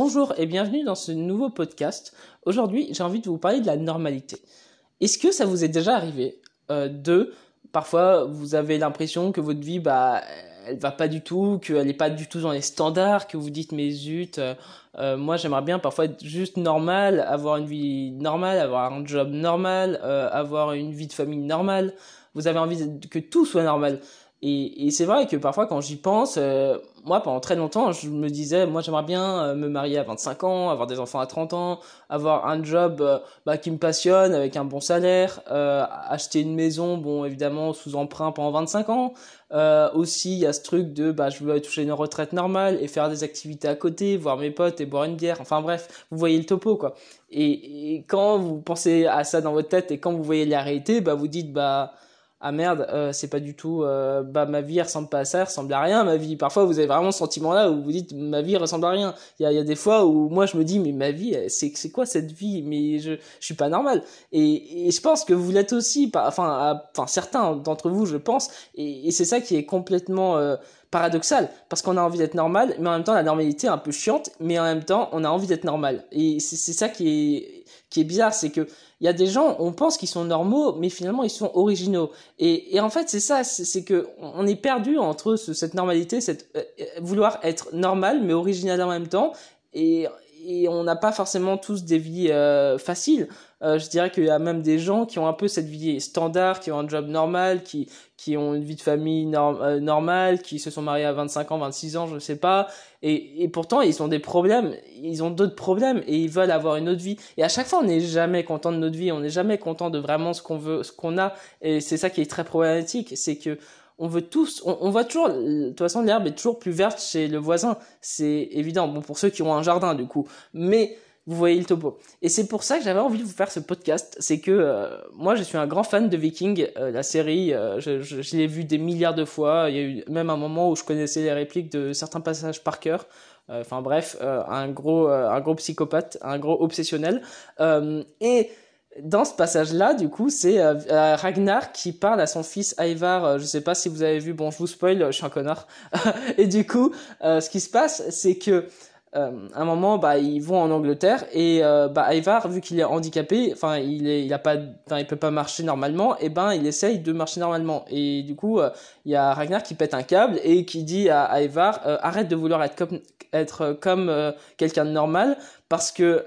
Bonjour et bienvenue dans ce nouveau podcast. Aujourd'hui, j'ai envie de vous parler de la normalité. Est-ce que ça vous est déjà arrivé euh, de parfois vous avez l'impression que votre vie bah elle va pas du tout, qu'elle n'est pas du tout dans les standards, que vous dites mais zut, euh, euh, moi j'aimerais bien parfois être juste normal, avoir une vie normale, avoir un job normal, euh, avoir une vie de famille normale. Vous avez envie que tout soit normal. Et, et c'est vrai que parfois quand j'y pense, euh, moi pendant très longtemps, je me disais, moi j'aimerais bien euh, me marier à 25 ans, avoir des enfants à 30 ans, avoir un job euh, bah, qui me passionne avec un bon salaire, acheter une maison, bon évidemment sous emprunt pendant 25 ans. aussi il y a ce truc de bah je veux toucher une retraite normale et faire des activités à côté, voir mes potes et boire une bière. Enfin bref, vous voyez le topo quoi. Et, et quand vous pensez à ça dans votre tête et quand vous voyez la réalité, bah vous dites bah ah merde, euh, c'est pas du tout, euh, bah ma vie ressemble pas à ça, ressemble à rien, ma vie. Parfois vous avez vraiment ce sentiment-là où vous dites ma vie ressemble à rien. Il y a, y a des fois où moi je me dis mais ma vie, c'est c'est quoi cette vie? Mais je je suis pas normal. Et, et je pense que vous l'êtes aussi, enfin enfin certains d'entre vous je pense. Et, et c'est ça qui est complètement euh, paradoxal parce qu'on a envie d'être normal, mais en même temps la normalité est un peu chiante, mais en même temps on a envie d'être normal. Et c'est ça qui est qui est bizarre, c'est que il y a des gens, on pense qu'ils sont normaux, mais finalement ils sont originaux. Et, et en fait, c'est ça, c'est que on est perdu entre cette normalité, cette euh, euh, vouloir être normal mais original en même temps. Et, et on n'a pas forcément tous des vies euh, faciles. Euh, je dirais qu'il y a même des gens qui ont un peu cette vie standard, qui ont un job normal, qui qui ont une vie de famille euh, normale, qui se sont mariés à 25 ans, 26 ans, je sais pas. Et, et pourtant, ils ont des problèmes, ils ont d'autres problèmes et ils veulent avoir une autre vie. Et à chaque fois, on n'est jamais content de notre vie, on n'est jamais content de vraiment ce qu'on veut, ce qu'on a. Et c'est ça qui est très problématique, c'est que on veut tous, on, on voit toujours, de toute façon, l'herbe est toujours plus verte chez le voisin. C'est évident. Bon, pour ceux qui ont un jardin, du coup. Mais, vous voyez le topo. Et c'est pour ça que j'avais envie de vous faire ce podcast. C'est que euh, moi, je suis un grand fan de Viking, euh, la série. Euh, je, je, je l'ai vu des milliards de fois. Il y a eu même un moment où je connaissais les répliques de certains passages par cœur. Enfin bref, un gros, un gros psychopathe, un gros obsessionnel. et dans ce passage-là, du coup, c'est euh, Ragnar qui parle à son fils Ivar. Euh, je sais pas si vous avez vu. Bon, je vous spoil. Je suis un connard. et du coup, euh, ce qui se passe, c'est que euh, un moment, bah, ils vont en Angleterre et euh, bah, Ivar, vu qu'il est handicapé, enfin, il est, il a pas, il peut pas marcher normalement, et ben, il essaye de marcher normalement. Et du coup, il y a Ragnar qui pète un câble et qui dit à, Ivar, arrête de vouloir être comme, être comme quelqu'un de normal, parce que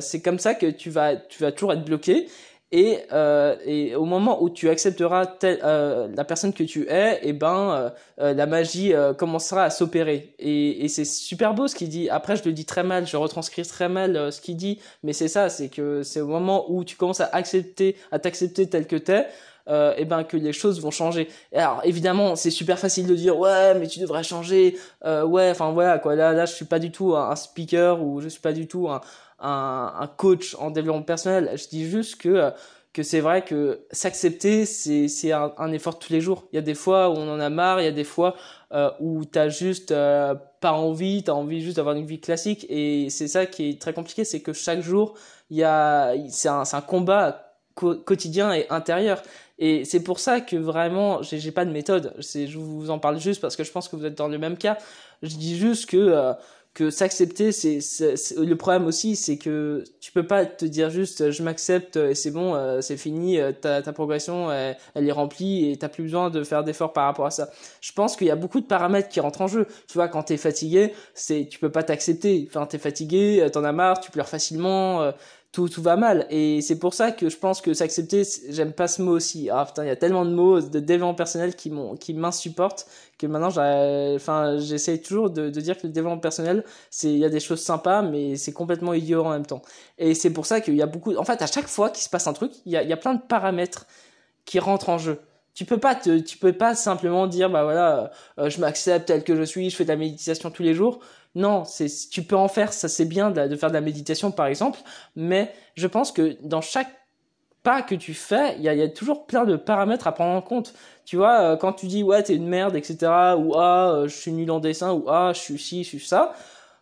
c'est comme ça que tu vas, tu vas toujours être bloqué. Et, euh, et au moment où tu accepteras tel, euh, la personne que tu es, et eh ben euh, euh, la magie euh, commencera à s'opérer. Et, et c'est super beau ce qu'il dit. Après, je le dis très mal, je retranscris très mal ce qu'il dit, mais c'est ça, c'est que c'est au moment où tu commences à accepter, à t'accepter tel que t'es. Euh, et ben que les choses vont changer. Alors évidemment, c'est super facile de dire ouais, mais tu devrais changer. Euh, ouais, enfin voilà quoi. Là, là, je suis pas du tout un speaker ou je suis pas du tout un, un, un coach en développement personnel. Je dis juste que que c'est vrai que s'accepter, c'est c'est un, un, effort tous les jours. Il y a des fois où on en a marre, il y a des fois euh, où t'as juste euh, pas envie, t'as envie juste d'avoir une vie classique. Et c'est ça qui est très compliqué, c'est que chaque jour, il y a c'est un c'est un combat quotidien et intérieur. Et c'est pour ça que vraiment, j'ai pas de méthode. Je vous en parle juste parce que je pense que vous êtes dans le même cas. Je dis juste que euh, que s'accepter, c'est le problème aussi, c'est que tu peux pas te dire juste je m'accepte et c'est bon, euh, c'est fini, euh, ta, ta progression elle, est remplie et t'as plus besoin de faire d'efforts par rapport à ça. Je pense qu'il y a beaucoup de paramètres qui rentrent en jeu. Tu vois, quand t'es fatigué, c'est tu peux pas t'accepter. Enfin, t'es fatigué, t'en as marre, tu pleures facilement, tout, tout va mal. Et c'est pour ça que je pense que s'accepter, j'aime pas ce mot aussi. Ah putain, il y a tellement de mots de développement personnel qui m'insupportent que maintenant, enfin, j'essaye toujours de, dire que le développement personnel, c'est, il y a des choses sympas, mais c'est complètement idiot en même temps. Et c'est pour ça qu'il y a beaucoup, en fait, à chaque fois qu'il se passe un truc, il y a, y a plein de paramètres qui rentrent en jeu tu peux pas te, tu peux pas simplement dire bah voilà euh, je m'accepte tel que je suis je fais de la méditation tous les jours non c'est tu peux en faire ça c'est bien de, faire de la méditation par exemple mais je pense que dans chaque pas que tu fais il y a, toujours plein de paramètres à prendre en compte. Tu vois euh, quand tu dis ouais t'es une merde etc ou ah euh, je suis nul en dessin ou ah je suis ci je suis ça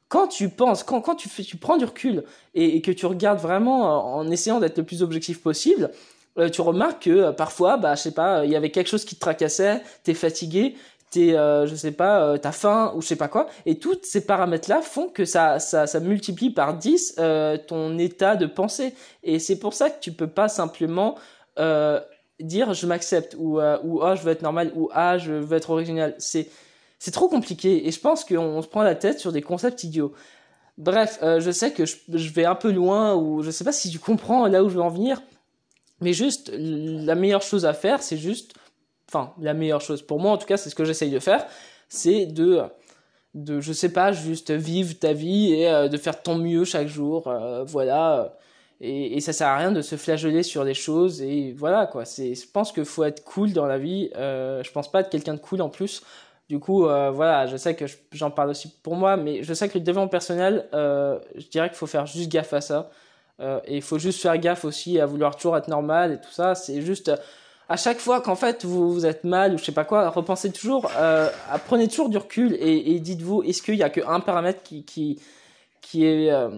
quand tu penses, quand, quand tu, fais, tu prends du recul et, que tu regardes vraiment en essayant d'être le plus objectif possible, euh, tu remarques que euh, parfois, bah, je sais pas, il y avait quelque chose qui te tracassait, t'es fatigué, euh, je sais pas, euh, t'as faim ou je sais pas quoi. Et tous ces paramètres-là font que ça, ça, ça multiplie par 10 euh, ton état de pensée. Et c'est pour ça que tu peux pas simplement euh, dire je m'accepte ou, ou ah je veux être normal ou ah je veux être original. C'est, c'est trop compliqué et je pense qu'on se prend la tête sur des concepts idiots. Bref, je sais que je vais un peu loin ou je sais pas si tu comprends là où je veux en venir. Mais juste, la meilleure chose à faire, c'est juste la meilleure chose pour moi en tout cas c'est ce que j'essaye de faire c'est de de je sais pas juste vivre ta vie et euh, de faire ton mieux chaque jour euh, voilà. Et, ça sert à rien de se flageller sur des choses et voilà quoi. C'est je pense qu'il faut être cool dans la vie. Euh, je pense pas être quelqu'un de cool en plus. Du coup voilà je sais que j'en parle aussi pour moi mais je sais que le développement personnel je dirais qu'il faut faire juste gaffe à ça. Et il faut juste faire gaffe aussi à vouloir toujours être normal et tout ça. C'est juste à chaque fois qu'en fait vous, vous êtes mal ou je sais pas quoi, repensez toujours, euh, prenez toujours du recul et, dites-vous est-ce qu'il y a qu'un paramètre qui qui qui est euh,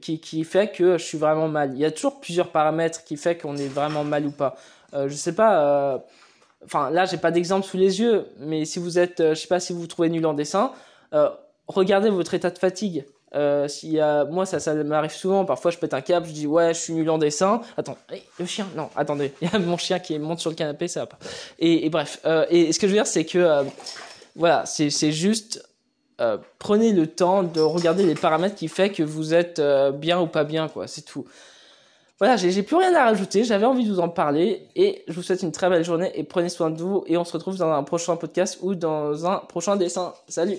qui qui fait que je suis vraiment mal? Il y a toujours plusieurs paramètres qui fait qu'on est vraiment mal ou pas. Euh, je sais pas. Euh, enfin là j'ai pas d'exemple sous les yeux, mais si vous êtes, euh, je sais pas si vous vous trouvez nul en dessin, euh, regardez votre état de fatigue. Euh, moi, ça, m'arrive souvent. Parfois, je pète un câble, je dis ouais, je suis nul en dessin. Attends, hey, le chien, non, attendez, il y a mon chien qui monte sur le canapé, ça va pas. Et, bref, euh, et, ce que je veux dire, c'est que euh, voilà, c'est juste prenez le temps de regarder les paramètres qui fait que vous êtes bien ou pas bien, quoi. C'est tout. Voilà, j'ai plus rien à rajouter. J'avais envie de vous en parler et je vous souhaite une très belle journée et prenez soin de vous et on se retrouve dans un prochain podcast ou dans un prochain dessin. Salut